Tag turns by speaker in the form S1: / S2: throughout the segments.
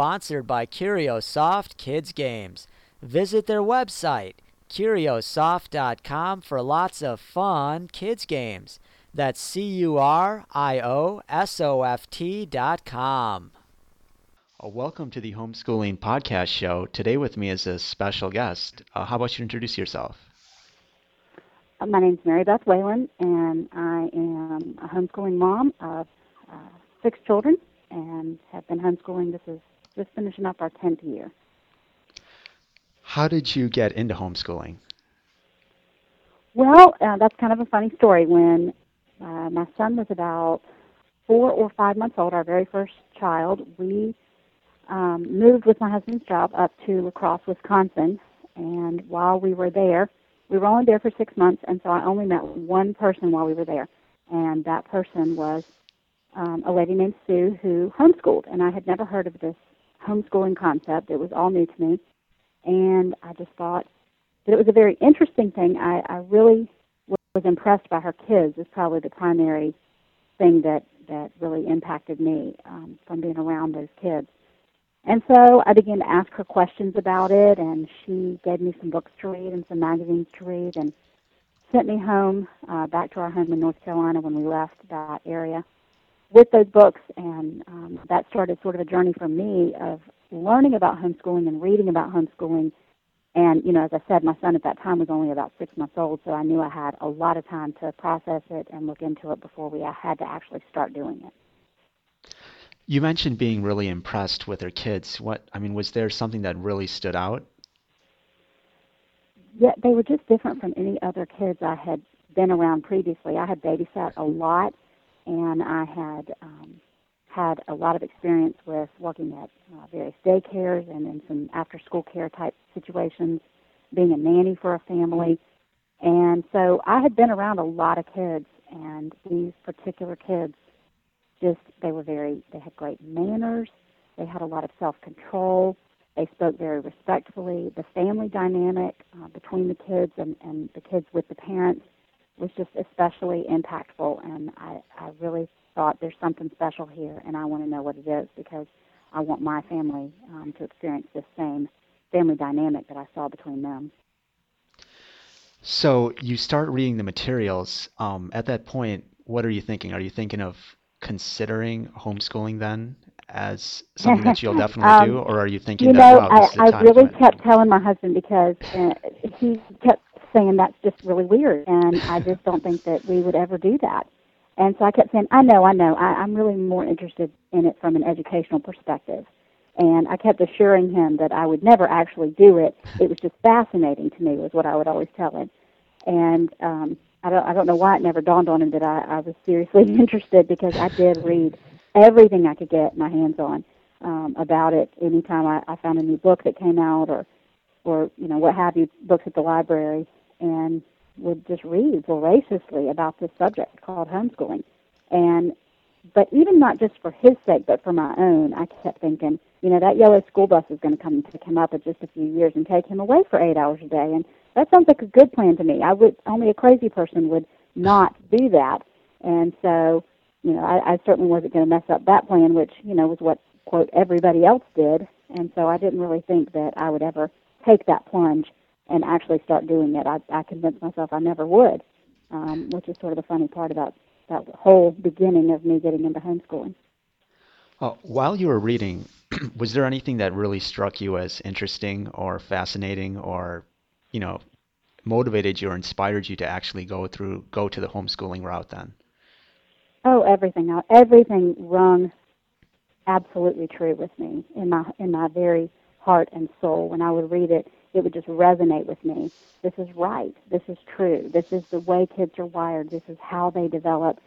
S1: sponsored by Curiosoft Kids Games. Visit their website, curiosoft.com, for lots of fun kids games. That's C U R I O S O F T dot com. Uh, welcome to the Homeschooling Podcast Show. Today with me is a special guest. Uh, how about you introduce yourself?
S2: Uh, my name is Marybeth Whalen, and I am a homeschooling mom of uh, six children and have been homeschooling. This is just finishing up our 10th year.
S1: How did you get into homeschooling?
S2: Well, uh, that's kind of a funny story. When uh, my son was about four or five months old, our very first child, we um, moved with my husband's job up to La Crosse, Wisconsin. And while we were there, we were only there for six months, and so I only met one person while we were there. And that person was um, a lady named Sue who homeschooled. And I had never heard of this homeschooling concept, it was all new to me. And I just thought that it was a very interesting thing. I, I really was impressed by her kids is probably the primary thing that that really impacted me um, from being around those kids. And so I began to ask her questions about it, and she gave me some books to read and some magazines to read, and sent me home uh, back to our home in North Carolina when we left that area with those books. And um, that started sort of a journey for me of learning about homeschooling and reading about homeschooling and, you know, as I said, my son at that time was only about six months old, so I knew I had a lot of time to process it and look into it before we had to actually start doing it.
S1: You mentioned being really impressed with her kids. What I mean, was there something that really stood out?
S2: Yeah, they were just different from any other kids I had been around previously. I had babysat a lot, and I had um, had a lot of experience with working at uh, various daycares and in some after school care type situations, being a nanny for a family. And so I had been around a lot of kids, and these particular kids just, they were very, they had great manners, they had a lot of self control, they spoke very respectfully. The family dynamic uh, between the kids and, and the kids with the parents was just especially impactful, and I, I really thought there's something special here, and I want to know what it is because I want my family um, to experience this same family dynamic that I saw between them.
S1: So you start reading the materials. Um, at that point, what are you thinking? Are you thinking of considering homeschooling then as something that you'll definitely um, do, or are you thinking
S2: you
S1: know,
S2: that wow, I, I really kept telling my husband because uh, he kept saying that's just really weird, and I just don't think that we would ever do that. And so I kept saying, I know, I know. I, I'm really more interested in it from an educational perspective. And I kept assuring him that I would never actually do it. It was just fascinating to me, was what I would always tell him. And um, I don't, I don't know why it never dawned on him that I, I was seriously interested because I did read everything I could get my hands on um, about it. Anytime I, I found a new book that came out, or, or you know, what have you, books at the library, and would just read voraciously about this subject called homeschooling. And but even not just for his sake, but for my own, I kept thinking, you know, that yellow school bus is going to come and pick him up in just a few years and take him away for eight hours a day, and that sounds like a good plan to me. I would only a crazy person would not do that, and so, you know, I, I certainly wasn't going to mess up that plan, which you know was what quote everybody else did, and so I didn't really think that I would ever take that plunge and actually start doing it. I, I convinced myself I never would, um, which is sort of the funny part about that whole beginning of me getting into homeschooling.
S1: Uh, while you were reading, was there anything that really struck you as interesting or fascinating or, you know, motivated you or inspired you to actually go through go to the homeschooling route then?
S2: Oh, everything. Everything rung absolutely true with me in my in my very heart and soul. When I would read it, it would just resonate with me. This is right. This is true. This is the way kids are wired. This is how they develop.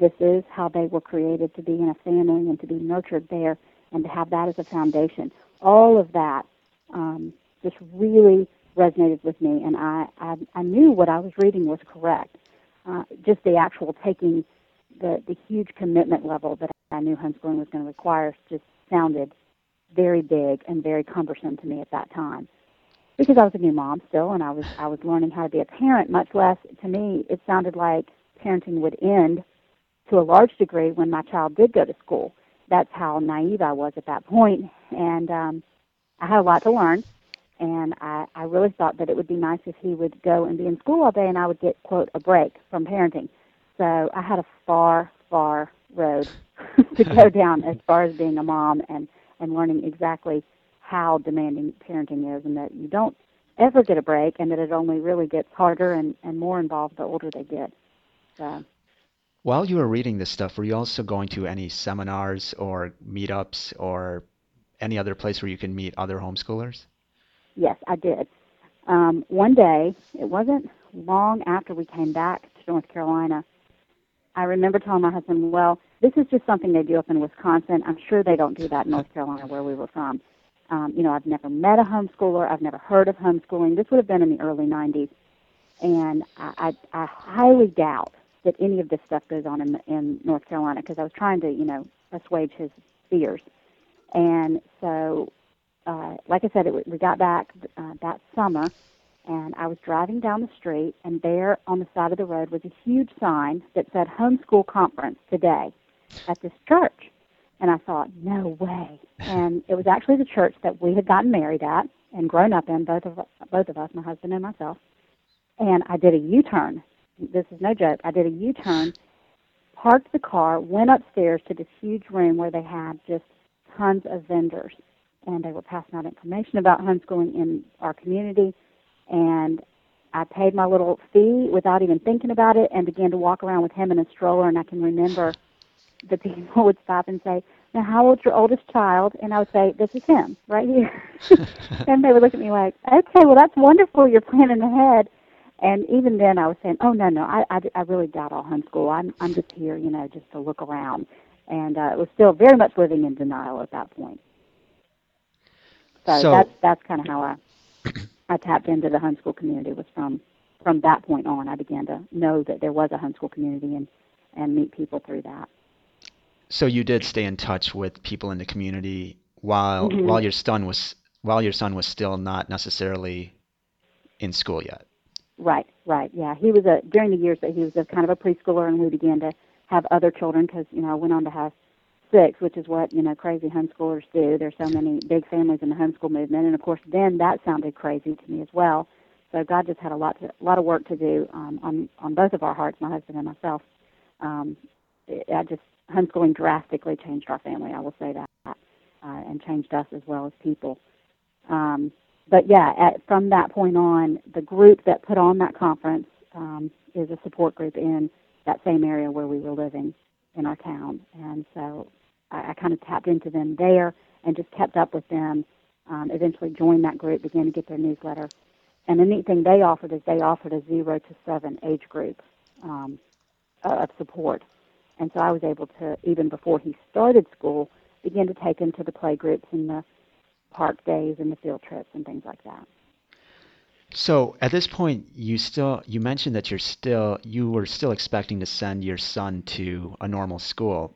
S2: This is how they were created to be in a family and to be nurtured there and to have that as a foundation. All of that um, just really resonated with me, and I, I, I knew what I was reading was correct. Uh, just the actual taking the, the huge commitment level that I knew homeschooling was going to require just sounded very big and very cumbersome to me at that time because I was a new mom still, and I was I was learning how to be a parent. Much less to me, it sounded like parenting would end to a large degree when my child did go to school. that's how naive I was at that point, and um, I had a lot to learn. And I, I really thought that it would be nice if he would go and be in school all day, and I would get quote a break from parenting. So I had a far, far road to go down as far as being a mom and and learning exactly how demanding parenting is, and that you don't ever get a break, and that it only really gets harder and and more involved the older they get. So.
S1: While you were reading this stuff, were you also going to any seminars or meetups or any other place where you can meet other homeschoolers?
S2: Yes, I did. Um, one day, it wasn't long after we came back to North Carolina, I remember telling my husband, well, this is just something they do up in Wisconsin. I'm sure they don't do that in North Carolina where we were from. Um, you know, I've never met a homeschooler. I've never heard of homeschooling. This would have been in the early 90s. And I, I, I highly doubt that any of this stuff goes on in, in North Carolina because I was trying to, you know, assuage his fears. And so, uh, like I said, it, we got back uh, that summer, and I was driving down the street, and there on the side of the road was a huge sign that said "Homeschool Conference today" at this church. And I thought, no way. And it was actually the church that we had gotten married at and grown up in, both of both of us, my husband and myself. And I did a U-turn this is no joke. I did a U turn, parked the car, went upstairs to this huge room where they had just tons of vendors. And they were passing out information about homeschooling in our community. And I paid my little fee without even thinking about it and began to walk around with him in a stroller. And I can remember the people would stop and say, Now, how old's your oldest child? And I would say, This is him, right here. and they would look at me like, Okay, well, that's wonderful. You're planning ahead. And even then, I was saying, "Oh no, no, I, I, I really doubt I'll homeschool. I'm, I'm just here, you know, just to look around." And uh, it was still very much living in denial at that point. So, so that's that's kind of how I, I tapped into the homeschool community. Was from from that point on, I began to know that there was a homeschool community and and meet people through that.
S1: So you did stay in touch with people in the community while mm-hmm. while your son was while your son was still not necessarily in school yet.
S2: Right, right. Yeah, he was a during the years that he was a kind of a preschooler, and we began to have other children because you know I went on to have six, which is what you know crazy homeschoolers do. There's so many big families in the homeschool movement, and of course then that sounded crazy to me as well. So God just had a lot to, a lot of work to do um, on on both of our hearts, my husband and myself. Um, I just homeschooling drastically changed our family. I will say that, uh, and changed us as well as people. Um, but yeah, at, from that point on, the group that put on that conference um, is a support group in that same area where we were living in our town, and so I, I kind of tapped into them there and just kept up with them. Um, eventually, joined that group, began to get their newsletter, and the neat thing they offered is they offered a zero to seven age group um, of support, and so I was able to even before he started school begin to take him to the play groups and the park days and the field trips and things like that.
S1: So at this point, you still you mentioned that you're still you were still expecting to send your son to a normal school.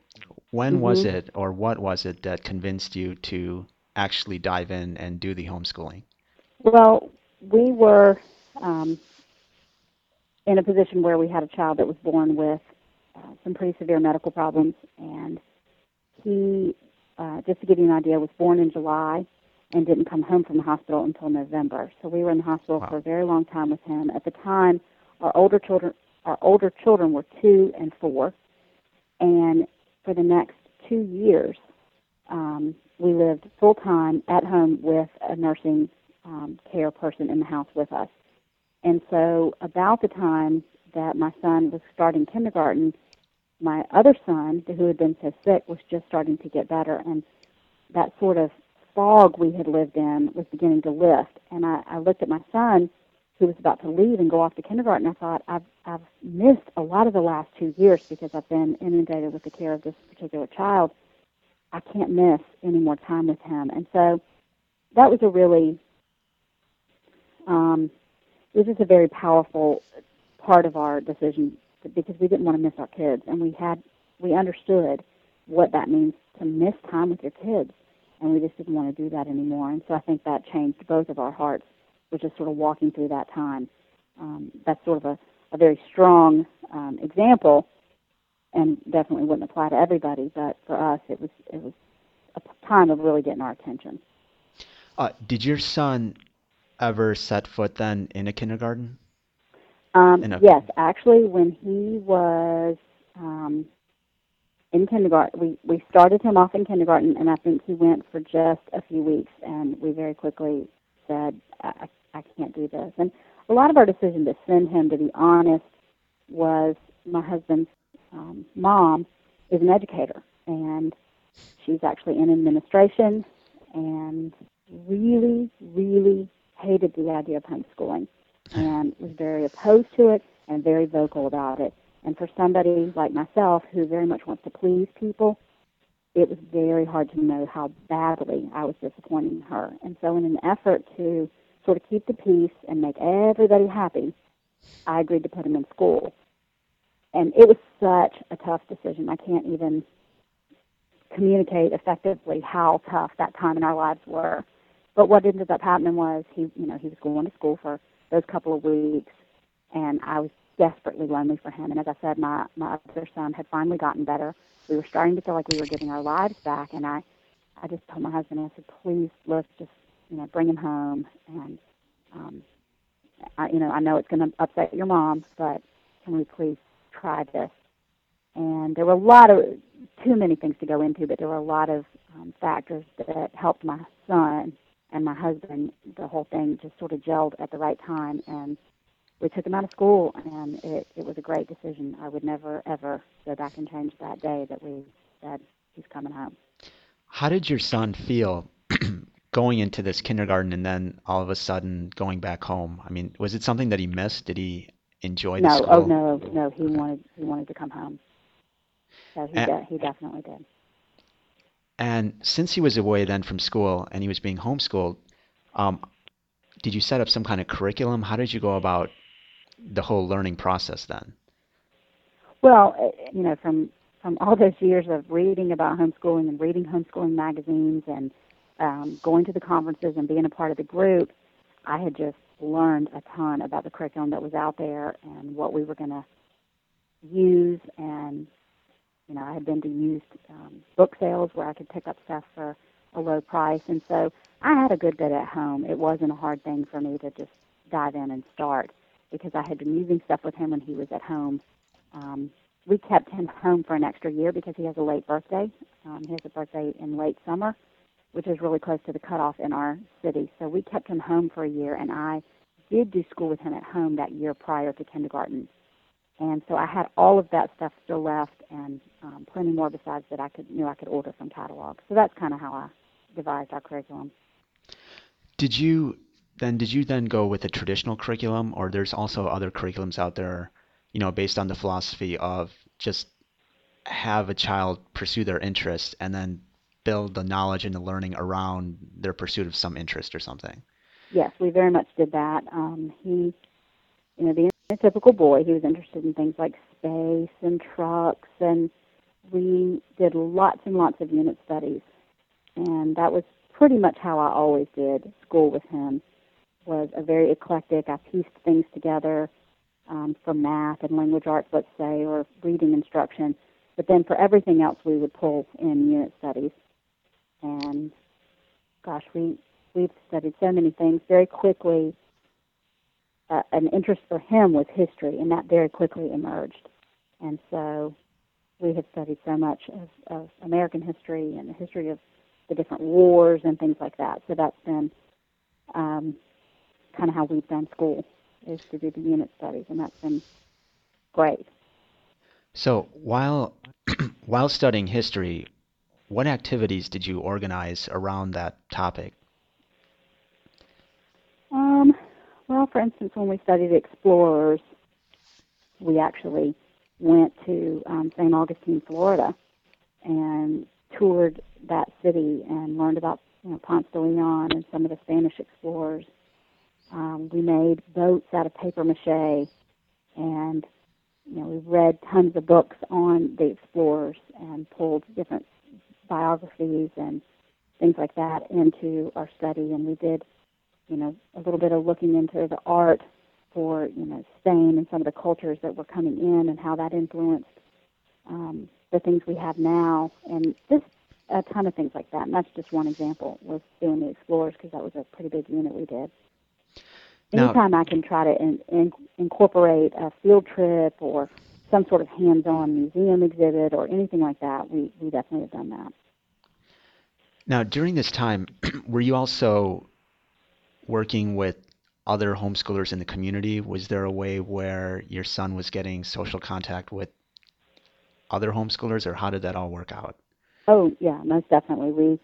S1: When mm-hmm. was it, or what was it that convinced you to actually dive in and do the homeschooling?
S2: Well, we were um, in a position where we had a child that was born with uh, some pretty severe medical problems, and he, uh, just to give you an idea, was born in July and didn't come home from the hospital until November. So we were in the hospital wow. for a very long time with him. At the time, our older children our older children were two and four, and for the next two years, um, we lived full time at home with a nursing um, care person in the house with us. And so, about the time that my son was starting kindergarten, my other son, who had been so sick, was just starting to get better, and that sort of fog we had lived in was beginning to lift. And I, I looked at my son, who was about to leave and go off to kindergarten. I thought, I've, I've missed a lot of the last two years because I've been inundated with the care of this particular child. I can't miss any more time with him. And so that was a really, um, it was a very powerful part of our decision because we didn't want to miss our kids. And we had, we understood what that means to miss time with your kids and we just didn't want to do that anymore. And so I think that changed both of our hearts, was just sort of walking through that time. Um, that's sort of a, a very strong um, example and definitely wouldn't apply to everybody. But for us, it was it was a time of really getting our attention.
S1: Uh, did your son ever set foot then in a kindergarten?
S2: Um,
S1: a-
S2: yes, actually, when he was um, in kindergarten, we we started him off in kindergarten, and I think he went for just a few weeks, and we very quickly said, I, I can't do this. And a lot of our decision to send him, to be honest, was my husband's um, mom is an educator, and she's actually in administration, and really, really hated the idea of homeschooling and was very opposed to it and very vocal about it. And for somebody like myself who very much wants to please people, it was very hard to know how badly I was disappointing her. And so, in an effort to sort of keep the peace and make everybody happy, I agreed to put him in school. And it was such a tough decision. I can't even communicate effectively how tough that time in our lives were. But what ended up happening was he, you know, he was going to school for those couple of weeks, and I was desperately lonely for him. And as I said, my my other son had finally gotten better. We were starting to feel like we were getting our lives back, and I, I just told my husband, I said, please, let's just, you know, bring him home, and, um, I, you know, I know it's going to upset your mom, but can we please try this? And there were a lot of too many things to go into, but there were a lot of um, factors that helped my son and my husband. The whole thing just sort of gelled at the right time, and we took him out of school, and it, it was a great decision. I would never ever go back and change that day that we said he's coming home.
S1: How did your son feel going into this kindergarten and then all of a sudden going back home? I mean, was it something that he missed? Did he enjoy the
S2: No, oh,
S1: school?
S2: oh no, no, he wanted he wanted to come home. So he
S1: And-
S2: de- he definitely did.
S1: And since he was away then from school and he was being homeschooled, um, did you set up some kind of curriculum? How did you go about the whole learning process then?
S2: Well, eh, you know, from from all those years of reading about homeschooling and reading homeschooling magazines and um, going to the conferences and being a part of the group, I had just learned a ton about the curriculum that was out there and what we were going to use. And you know, I had been to used um, book sales where I could pick up stuff for a low price, and so I had a good bit at home. It wasn't a hard thing for me to just dive in and start because I had been using stuff with him when he was at home. Um, we kept him home for an extra year because he has a late birthday. Um, he has a birthday in late summer, which is really close to the cutoff in our city. So we kept him home for a year, and I did do school with him at home that year prior to kindergarten. And so I had all of that stuff still left, and um, plenty more besides that I could knew I could order from catalogs. So that's kind of how I devised our curriculum.
S1: Did you then did you then go with a traditional curriculum or there's also other curriculums out there, you know, based on the philosophy of just have a child pursue their interest and then build the knowledge and the learning around their pursuit of some interest or something?
S2: Yes, we very much did that. Um, he, you know, being a typical boy, he was interested in things like space and trucks, and we did lots and lots of unit studies. And that was pretty much how I always did school with him. Was a very eclectic. I pieced things together um, for math and language arts, let's say, or reading instruction. But then for everything else, we would pull in unit studies. And gosh, we we've studied so many things very quickly. Uh, an interest for him was history, and that very quickly emerged. And so we have studied so much of, of American history and the history of the different wars and things like that. So that's been um, kind of how we've done school, is to do the unit studies, and that's been great.
S1: So while while studying history, what activities did you organize around that topic?
S2: Um, well, for instance, when we studied explorers, we actually went to um, St. Augustine, Florida, and toured that city and learned about you know, Ponce de Leon and some of the Spanish explorers. Um, we made boats out of paper mache, and you know we read tons of books on the explorers and pulled different biographies and things like that into our study. And we did, you know, a little bit of looking into the art for you know Spain and some of the cultures that were coming in and how that influenced um, the things we have now, and just a ton of things like that. And that's just one example was doing the Explorers because that was a pretty big unit we did.
S1: Now-
S2: Anytime I can try to in, in, incorporate a field trip or some sort of hands-on museum exhibit or anything like that, we, we definitely have done that.
S1: Now, during this time, were you also working with other homeschoolers in the community? Was there a way where your son was getting social contact with other homeschoolers, or how did that all work out?
S2: Oh yeah, most definitely. We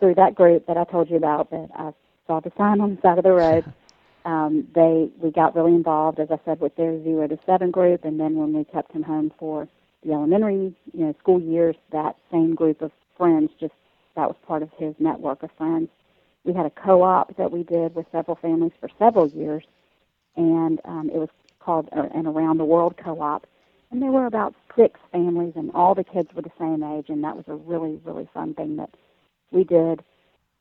S2: through that group that I told you about that I saw the sign on the side of the road. um, they we got really involved, as I said, with their zero to seven group, and then when we kept him home for the elementary, you know, school years, that same group of friends just that was part of his network of friends. We had a co-op that we did with several families for several years, and um, it was called an Around the World co-op and there were about six families, and all the kids were the same age, and that was a really, really fun thing that we did.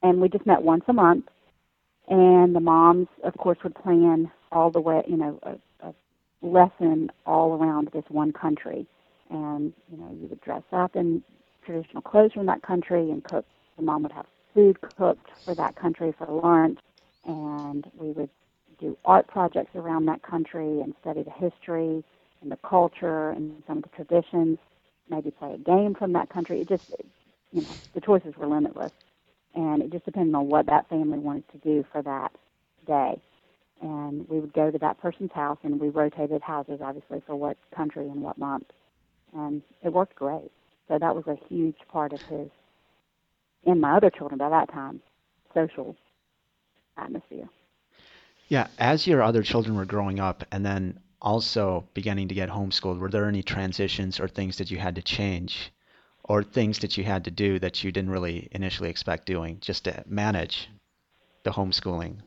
S2: And we just met once a month, and the moms, of course, would plan all the way, you know, a, a lesson all around this one country, and you know, you would dress up in traditional clothes from that country, and cook. The mom would have food cooked for that country for lunch, and we would do art projects around that country and study the history and the culture and some of the traditions, maybe play a game from that country. It just, you know, the choices were limitless. And it just depended on what that family wanted to do for that day. And we would go to that person's house and we rotated houses, obviously, for what country and what month. And it worked great. So that was a huge part of his, and my other children by that time, social atmosphere.
S1: Yeah, as your other children were growing up and then also beginning to get homeschooled, were there any transitions or things that you had to change or things that you had to do that you didn't really initially expect doing just to manage the homeschooling?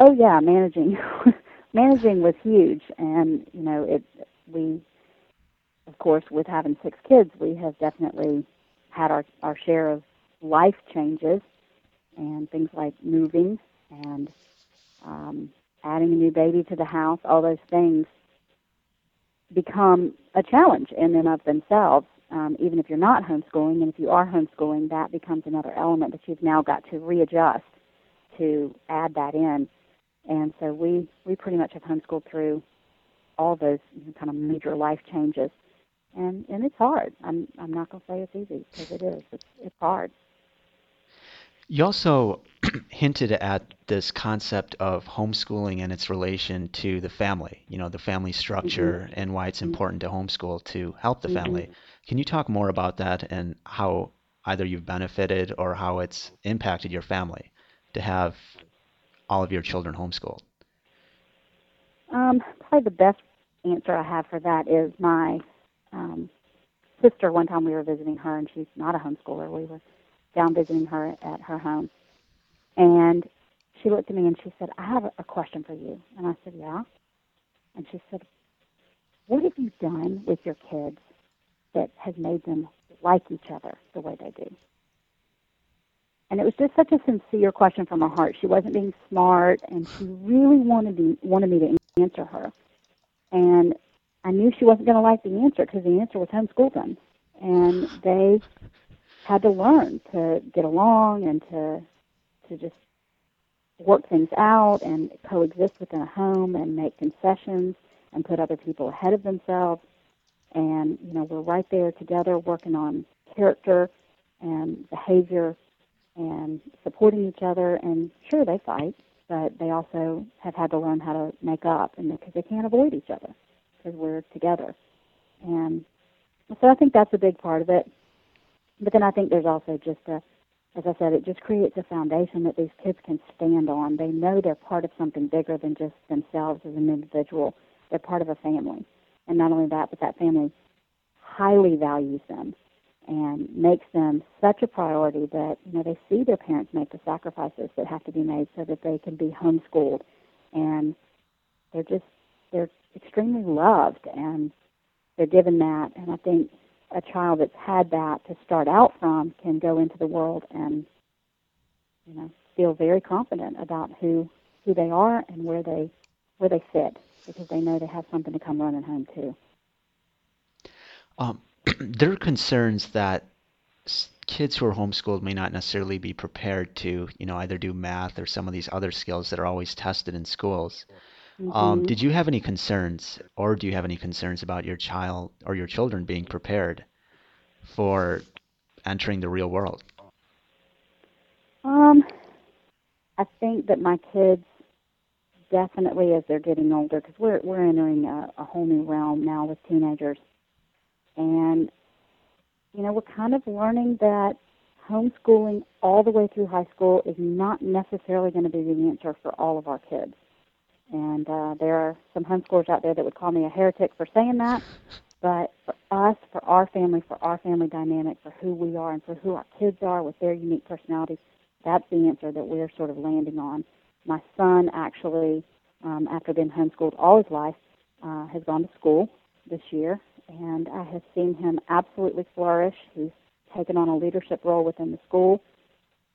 S2: Oh yeah, managing managing was huge, and you know it. We, of course, with having six kids, we have definitely had our our share of life changes, and things like moving and um, adding a new baby to the house. All those things become a challenge in and of themselves. Um, even if you're not homeschooling, and if you are homeschooling, that becomes another element that you've now got to readjust to add that in. And so we we pretty much have homeschooled through all those kind of major life changes, and and it's hard. I'm I'm not going to say it's easy because it is. It's it's hard.
S1: You also hinted at this concept of homeschooling and its relation to the family, you know, the family structure and why it's important to homeschool to help the family. Can you talk more about that and how either you've benefited or how it's impacted your family to have all of your children homeschooled?
S2: Um, probably the best answer I have for that is my um, sister. One time we were visiting her, and she's not a homeschooler. We were down visiting her at her home, and she looked at me and she said, "I have a question for you." And I said, "Yeah." And she said, "What have you done with your kids that has made them like each other the way they do?" And it was just such a sincere question from her heart. She wasn't being smart, and she really wanted me, wanted me to answer her. And I knew she wasn't going to like the answer because the answer was homeschool them, and they had to learn to get along and to to just work things out and coexist within a home and make concessions and put other people ahead of themselves. And you know, we're right there together working on character and behavior and supporting each other. And sure, they fight, but they also have had to learn how to make up, and because they can't avoid each other because we're together. And so I think that's a big part of it. But then I think there's also just a, as I said, it just creates a foundation that these kids can stand on. They know they're part of something bigger than just themselves as an individual. They're part of a family. And not only that, but that family highly values them and makes them such a priority that, you know, they see their parents make the sacrifices that have to be made so that they can be homeschooled. And they're just, they're extremely loved and they're given that. And I think a child that's had that to start out from can go into the world and you know feel very confident about who who they are and where they where they fit because they know they have something to come running home to.
S1: Um, there are concerns that kids who are homeschooled may not necessarily be prepared to, you know, either do math or some of these other skills that are always tested in schools. Um,
S2: hmm
S1: did you have any concerns, or do you have any concerns about your child or your children being prepared for entering the real world?
S2: Um, I think that my kids definitely, as they're getting older, because we're we're entering a, a whole new realm now with teenagers, and you know we're kind of learning that homeschooling all the way through high school is not necessarily going to be the answer for all of our kids. And uh, there are some homeschoolers out there that would call me a heretic for saying that. But for us, for our family, for our family dynamic, for who we are, and for who our kids are with their unique personalities, that's the answer that we're sort of landing on. My son actually, um, after being homeschooled all his life, uh, has gone to school this year, and I have seen him absolutely flourish. He's taken on a leadership role within the school,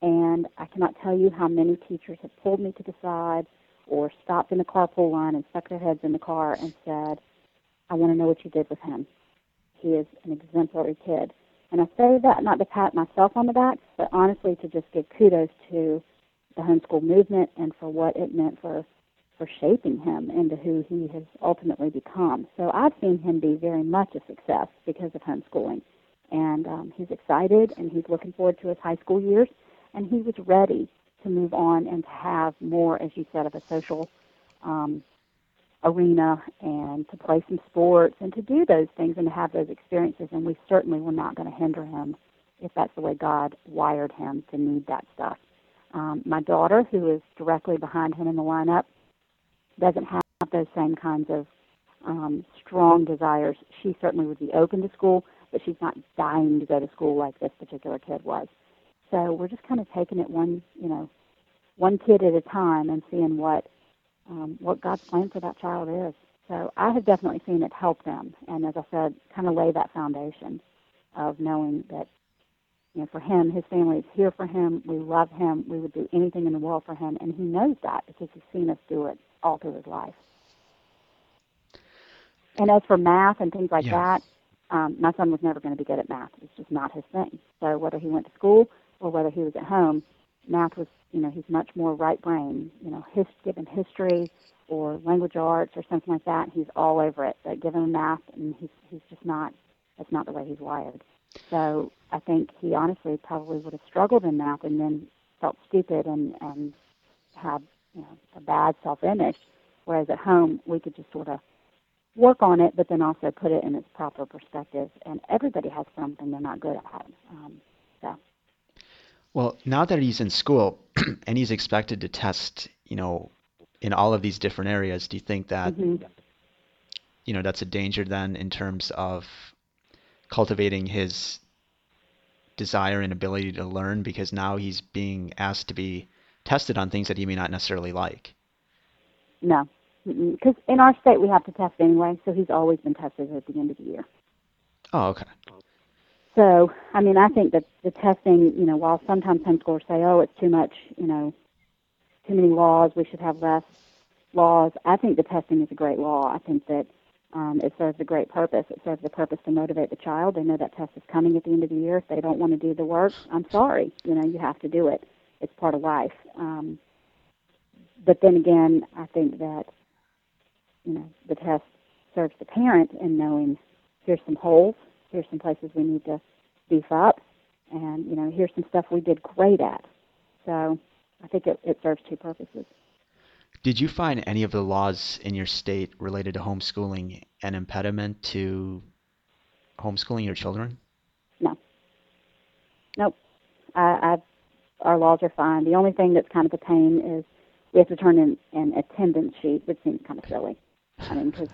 S2: and I cannot tell you how many teachers have pulled me to the side or stopped in the carpool line and stuck their heads in the car and said, I want to know what you did with him. He is an exemplary kid. And I say that not to pat myself on the back, but honestly to just give kudos to the homeschool movement and for what it meant for for shaping him into who he has ultimately become. So I've seen him be very much a success because of homeschooling. And um, he's excited and he's looking forward to his high school years. And he was ready to move on and to have more, as you said, of a social um, arena and to play some sports and to do those things and to have those experiences. And we certainly were not going to hinder him if that's the way God wired him to need that stuff. Um, my daughter, who is directly behind him in the lineup, doesn't have those same kinds of um, strong desires. She certainly would be open to school, but she's not dying to go to school like this particular kid was. So we're just kind of taking it one, you know, one kid at a time and seeing what um, what God's plan for that child is. So I have definitely seen it help them, and as I said, kind of lay that foundation of knowing that you know, for him, his family is here for him. We love him. We would do anything in the world for him, and he knows that because he's seen us do it all through his life. And as for math and things like
S1: Yeah.
S2: that, um, my son was never going to be good at math. It's just not his thing. So whether he went to school or whether he was at home, math was, you know, he's much more right brain. You know, his, given history or language arts or something like that, he's all over it. But give him math, and he's he's just not. That's not the way he's wired. So I think he honestly probably would have struggled in math and then felt stupid and and had you know a bad self image. Whereas at home we could just sort of work on it, but then also put it in its proper perspective. And everybody has something they're not good at. Um, so
S1: Well, now that he's in school and he's expected to test, you know, in all of these different areas, do you think that,
S2: hmm
S1: you know, that's a danger then in terms of cultivating his desire and ability to learn because now he's being asked to be tested on things that he may not necessarily like?
S2: no, because in our state we have to test anyway. So he's always been tested at the end of the year.
S1: Oh, okay.
S2: So, I mean, I think that the testing, you know, while sometimes homeschoolers say, oh, it's too much, you know, too many laws, we should have less laws, I think the testing is a great law. I think that um, it serves a great purpose. It serves the purpose to motivate the child. They know that test is coming at the end of the year. If they don't want to do the work, I'm sorry. You know, you have to do it. It's part of life. Um, but then again, I think that, you know, the test serves the parent in knowing here's some holes, here's some places we need to beef up, and you know, here's some stuff we did great at. So I think it, it serves two purposes.
S1: Did you find any of the laws in your state related to homeschooling an impediment to homeschooling your children?
S2: No, nope. I, I've, our laws are fine. The only thing that's kind of a pain is we have to turn in an attendance sheet, which seems kind of silly. I mean, because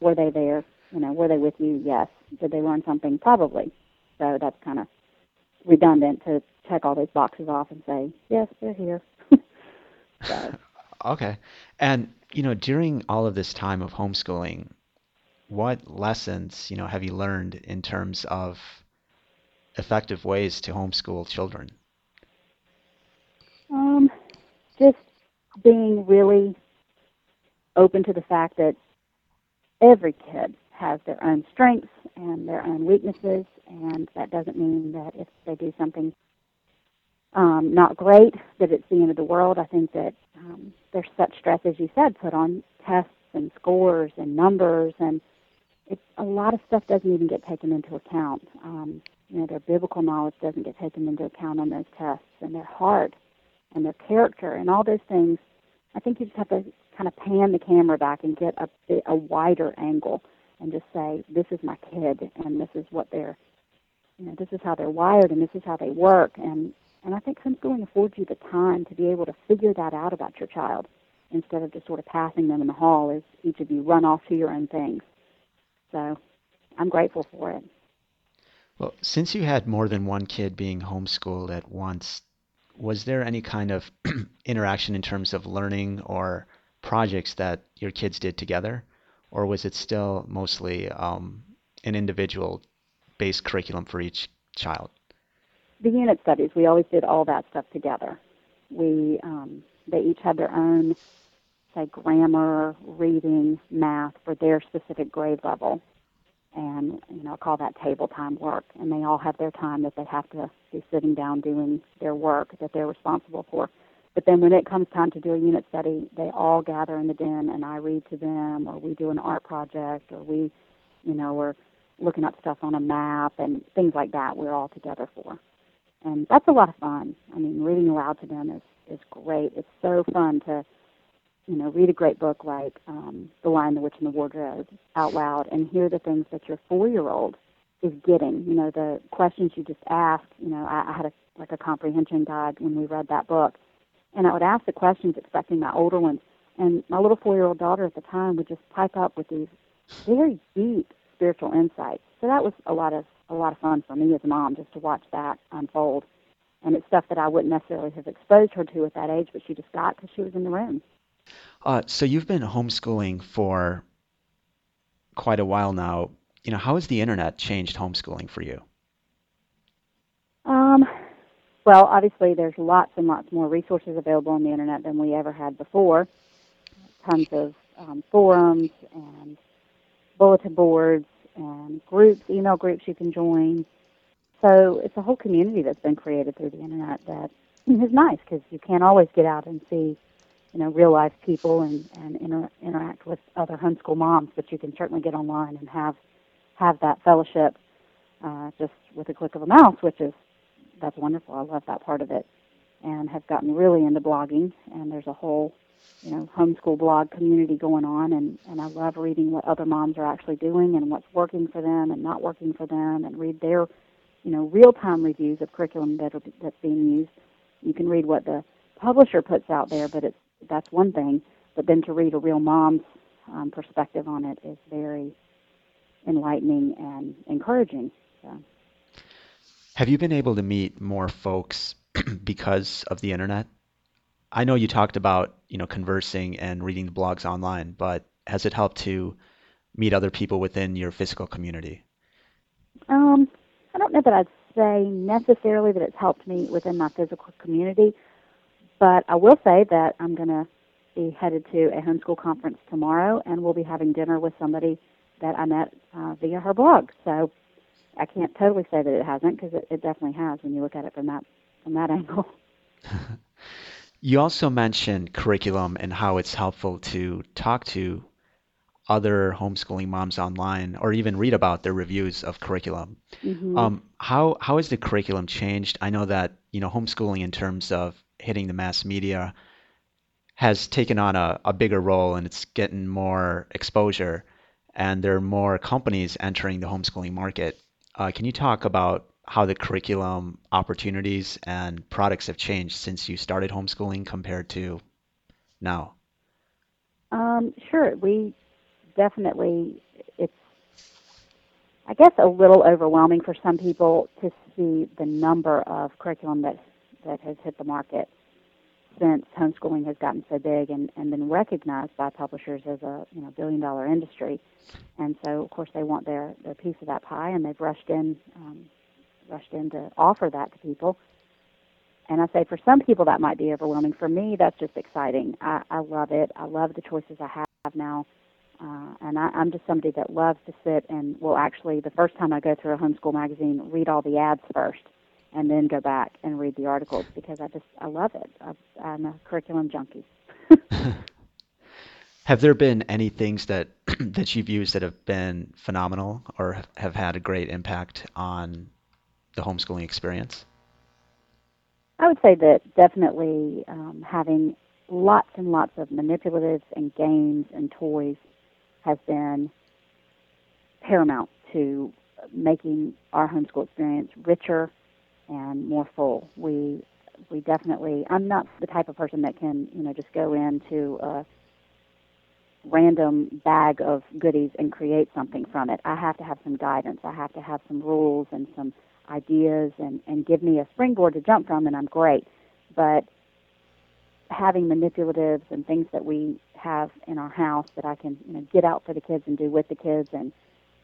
S2: were they there? You know, were they with you? Yes. Did they learn something? Probably. So that's kind of redundant to check all those boxes off and say, yes, they're here. so,
S1: Okay. And, you know, during all of this time of homeschooling, what lessons, you know, have you learned in terms of effective ways to homeschool children?
S2: um, just being really open to the fact that every kid has their own strengths and their own weaknesses, and that doesn't mean that if they do something um, not great, that it's the end of the world. I think that um, there's such stress, as you said, put on tests and scores and numbers, and it's a lot of stuff doesn't even get taken into account. Um, you know, their biblical knowledge doesn't get taken into account on those tests, and their heart and their character and all those things. I think you just have to kind of pan the camera back and get a, a wider angle and just say, this is my kid, and this is what they're, you know, this is how they're wired, and this is how they work, and and I think homeschooling affords you the time to be able to figure that out about your child instead of just sort of passing them in the hall as each of you run off to your own things. So I'm grateful for it.
S1: Well, since you had more than one kid being homeschooled at once, was there any kind of interaction in terms of learning or projects that your kids did together? Or was it still mostly um, an individual based curriculum for each child?
S2: the unit studies, we always did all that stuff together. We um, they each had their own, say, grammar, reading, math for their specific grade level, and you know, call that table time work. And they all have their time that they have to be sitting down doing their work that they're responsible for. But then when it comes time to do a unit study, they all gather in the den, and I read to them, or we do an art project, or we, you know, we're looking up stuff on a map and things like that. We're all together for and that's a lot of fun. I mean, reading aloud to them is is great. It's so fun to you know read a great book like um, The Lion, the Witch, and the Wardrobe out loud and hear the things that your four year old is getting. You know, the questions you just asked. You know, I, I had a like a comprehension guide when we read that book, and I would ask the questions expecting my older ones, and my little four year old daughter at the time would just pipe up with these very deep spiritual insights. So that was a lot of a lot of fun for me as a mom just to watch that unfold. And it's stuff that I wouldn't necessarily have exposed her to at that age, but she just got because she was in the room.
S1: Uh, so you've been homeschooling for quite a while now. You know, how has the internet changed homeschooling for you?
S2: Well, obviously, there's lots and lots more resources available on the internet than we ever had before. Tons of um, forums and bulletin boards and groups, email groups you can join. So it's a whole community that's been created through the internet that is nice because you can't always get out and see, you know, real life people and and inter- interact with other homeschool moms, but you can certainly get online and have have that fellowship uh, just with a click of a mouse, which is that's wonderful. I love that part of it, and have gotten really into blogging. And there's a whole you know homeschool blog community going on and and I love reading what other moms are actually doing and what's working for them and not working for them and read their you know real time reviews of curriculum that are, that's being used. You can read what the publisher puts out there, but it's that's one thing. But then to read a real mom's um, perspective on it is very enlightening and encouraging. So.
S1: Have you been able to meet more folks because of the internet? I know you talked about you know conversing and reading the blogs online, but has it helped to meet other people within your physical community?
S2: Um, I don't know that I'd say necessarily that it's helped me within my physical community, but I will say that I'm going to be headed to a homeschool conference tomorrow, and we'll be having dinner with somebody that I met uh, via her blog. So I can't totally say that it hasn't because it, it definitely has when you look at it from that from that angle.
S1: You also mentioned curriculum and how it's helpful to talk to other homeschooling moms online or even read about their reviews of curriculum. Mm-hmm. Um, how how has the curriculum changed? I know that you know homeschooling in terms of hitting the mass media has taken on a, a bigger role and it's getting more exposure and there are more companies entering the homeschooling market. Uh, can you talk about how the curriculum opportunities and products have changed since you started homeschooling compared to now?
S2: Um, sure. We definitely, it's, I guess, a little overwhelming for some people to see the number of curriculum that, that has hit the market since homeschooling has gotten so big and, and been recognized by publishers as a you know billion dollar industry. And so, of course, they want their, their piece of that pie, and they've rushed in um, rushed in to offer that to people. And I say for some people that might be overwhelming. For me, that's just exciting. I, I love it. I love the choices I have now. Uh, and I, I'm just somebody that loves to sit and will actually, the first time I go through a homeschool magazine, read all the ads first and then go back and read the articles because I just, I love it. I, I'm a curriculum junkie.
S1: have there been any things that, that you've used that have been phenomenal or have had a great impact on the homeschooling experience?
S2: I would say that definitely um, having lots and lots of manipulatives and games and toys has been paramount to making our homeschool experience richer and more full. We we definitely I'm not the type of person that can, you know, just go into a random bag of goodies and create something from it. I have to have some guidance. I have to have some rules and some ideas and, and give me a springboard to jump from and I'm great. But having manipulatives and things that we have in our house that I can, you know, get out for the kids and do with the kids and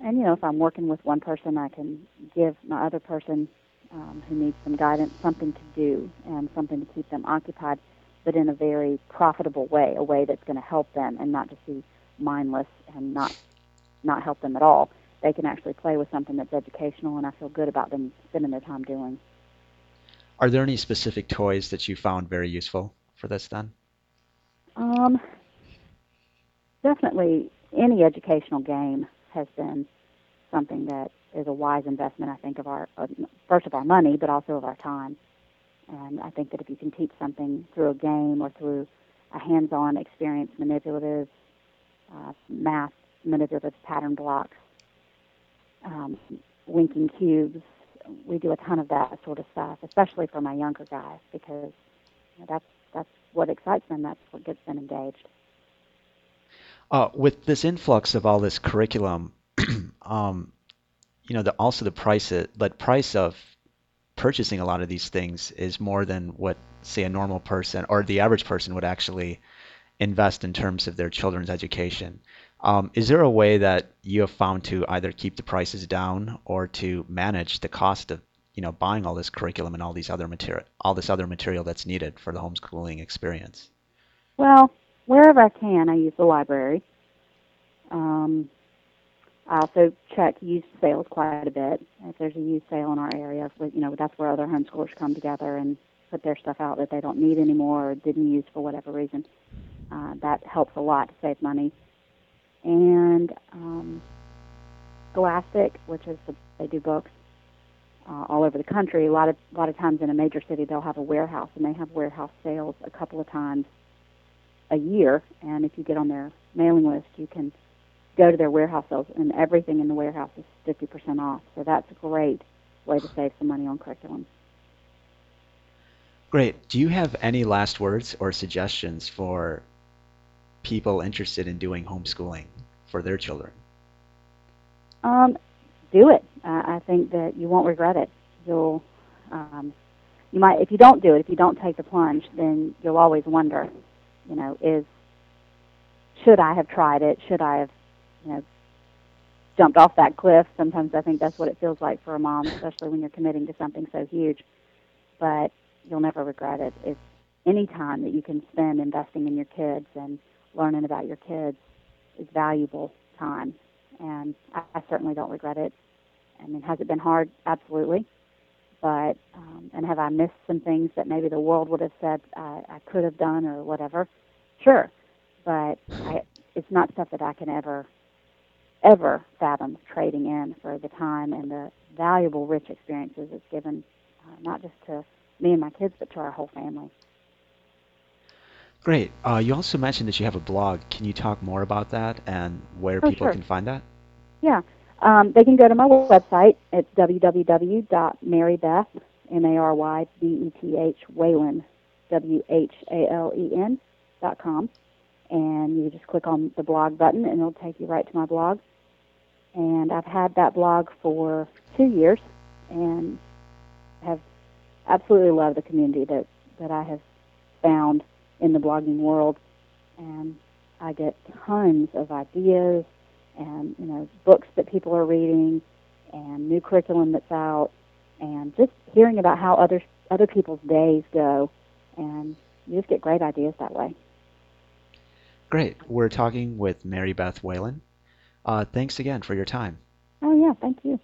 S2: and you know, if I'm working with one person I can give my other person um, who need some guidance something to do and something to keep them occupied, but in a very profitable way, a way that's going to help them and not just be mindless and not not help them at all they can actually play with something that's educational, and I feel good about them spending their time doing.
S1: Are there any specific toys that you found very useful for this then?
S2: Um, definitely, any educational game has been something that is a wise investment. I think of our first of our money, but also of our time. And I think that if you can teach something through a game or through a hands-on experience, manipulative uh, math, manipulative pattern blocks, um, linking cubes. We do a ton of that sort of stuff, especially for my younger guys, because you know, that's that's what excites them. That's what gets them engaged.
S1: Uh, with this influx of all this curriculum, um, you know, the, also the price, the price of purchasing a lot of these things is more than what, say, a normal person or the average person would actually invest in terms of their children's education. Um, is there a way that you have found to either keep the prices down or to manage the cost of you know buying all this curriculum and all these other material all this other material that's needed for the homeschooling experience?
S2: Well, wherever I can, I use the library. Um, I also check used sales quite a bit. If there's a used sale in our area, you know that's where other homeschoolers come together and put their stuff out that they don't need anymore or didn't use for whatever reason. Uh, that helps a lot to save money and um, Scholastic, which is the, they do books uh, all over the country. A lot of a lot of times in a major city, they'll have a warehouse, and they have warehouse sales a couple of times a year. And if you get on their mailing list, you can go to their warehouse sales, and everything in the warehouse is 50% off. So that's a great way to save some money on curriculum.
S1: Great. Do you have any last words or suggestions for people interested in doing homeschooling for their children?
S2: Um, do it. Uh, I think that you won't regret it. You'll, um, you might, if you don't do it, if you don't take the plunge, then you'll always wonder, you know, is should I have tried it? Should I have, you know, jumped off that cliff? Sometimes I think that's what it feels like for a mom, especially when you're committing to something so huge. But you'll never regret it. It's any time that you can spend investing in your kids and learning about your kids is valuable time, and I, I certainly don't regret it. I mean, has it been hard? Absolutely. But um, and have I missed some things that maybe the world would have said I, I could have done or whatever? Sure, but I, it's not stuff that I can ever ever fathom trading in for the time and the valuable, rich experiences it's given, uh, not just to me and my kids, but to our whole family.
S1: Great. Uh, you also mentioned that you have a blog. Can you talk more about that and where
S2: oh,
S1: people
S2: sure.
S1: can find that?
S2: Yeah. Um, they can go to my website. It's www.marybeth, M-A-R-Y-B-E-T-H, Whalen, W-H-A-L-E-N dot com. And you just click on the blog button and it'll take you right to my blog. And I've had that blog for two years and have absolutely loved the community that, that I have found in the blogging world, and I get tons of ideas and you know books that people are reading and new curriculum that's out and just hearing about how other other people's days go and you just get great ideas that way.
S1: Great. We're talking with Marybeth Whalen. Uh, thanks again for your time.
S2: Oh, yeah, thank you.